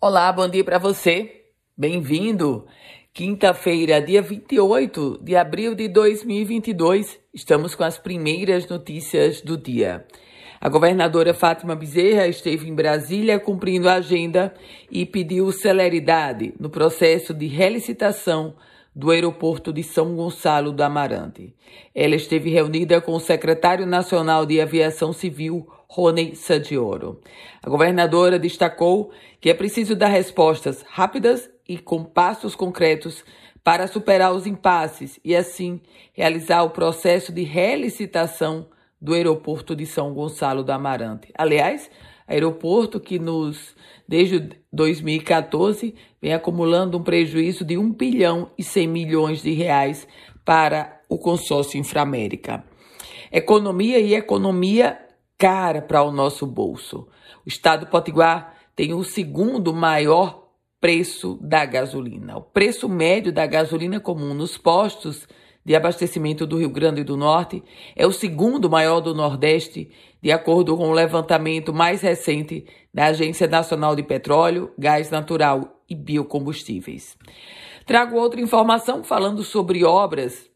Olá, bom dia para você. Bem-vindo. Quinta-feira, dia 28 de abril de 2022. Estamos com as primeiras notícias do dia. A governadora Fátima Bezerra esteve em Brasília cumprindo a agenda e pediu celeridade no processo de relicitação do aeroporto de São Gonçalo do Amarante. Ela esteve reunida com o secretário nacional de Aviação Civil, Rony Sadioro. A governadora destacou que é preciso dar respostas rápidas e com passos concretos para superar os impasses e, assim, realizar o processo de relicitação do aeroporto de São Gonçalo do Amarante. Aliás, aeroporto que nos desde 2014 vem acumulando um prejuízo de 1 bilhão e 100 milhões de reais para o consórcio Inframérica. Economia e economia cara para o nosso bolso. O estado do Potiguar tem o segundo maior preço da gasolina. O preço médio da gasolina comum nos postos de abastecimento do Rio Grande do Norte é o segundo maior do Nordeste, de acordo com o levantamento mais recente da Agência Nacional de Petróleo, Gás Natural e Biocombustíveis. Trago outra informação falando sobre obras,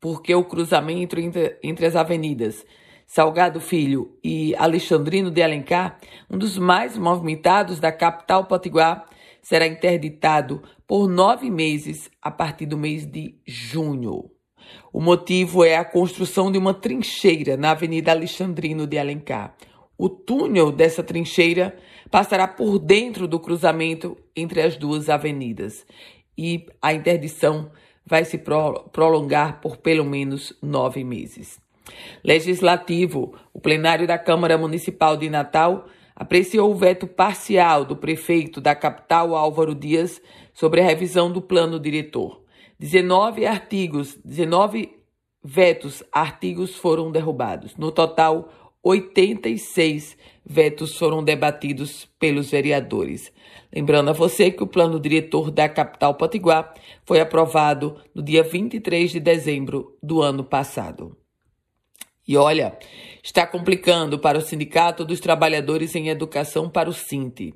porque o cruzamento entre, entre as avenidas Salgado Filho e Alexandrino de Alencar, um dos mais movimentados da capital potiguar, será interditado por nove meses a partir do mês de junho. O motivo é a construção de uma trincheira na Avenida Alexandrino de Alencar. O túnel dessa trincheira passará por dentro do cruzamento entre as duas avenidas e a interdição vai se prolongar por pelo menos nove meses. Legislativo. O plenário da Câmara Municipal de Natal apreciou o veto parcial do prefeito da capital, Álvaro Dias, sobre a revisão do plano diretor. 19 artigos, 19 vetos, artigos foram derrubados. No total, 86 vetos foram debatidos pelos vereadores. Lembrando a você que o plano diretor da capital Potiguar foi aprovado no dia 23 de dezembro do ano passado. E olha, está complicando para o Sindicato dos Trabalhadores em Educação para o SINTE.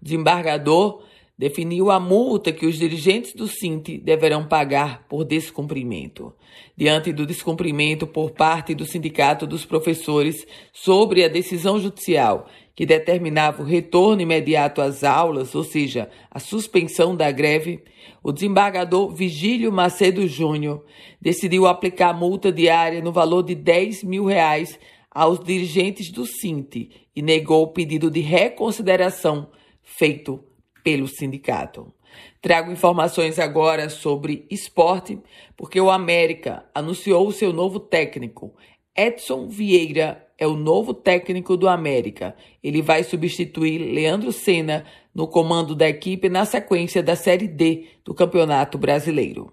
O desembargador definiu a multa que os dirigentes do SINTE deverão pagar por descumprimento. Diante do descumprimento por parte do Sindicato dos Professores sobre a decisão judicial que determinava o retorno imediato às aulas, ou seja, a suspensão da greve, o desembargador Vigílio Macedo Júnior decidiu aplicar multa diária no valor de 10 mil reais aos dirigentes do SINTE e negou o pedido de reconsideração feito pelo sindicato. Trago informações agora sobre esporte, porque o América anunciou o seu novo técnico. Edson Vieira é o novo técnico do América. Ele vai substituir Leandro Senna no comando da equipe na sequência da Série D do Campeonato Brasileiro.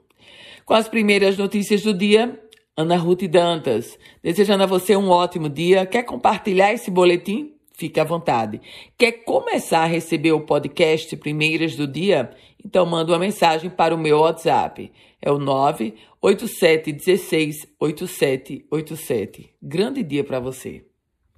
Com as primeiras notícias do dia, Ana Ruth Dantas. Desejando a você um ótimo dia. Quer compartilhar esse boletim? Fique à vontade. Quer começar a receber o podcast Primeiras do Dia? Então manda uma mensagem para o meu WhatsApp. É o 987 16 8787. Grande dia para você.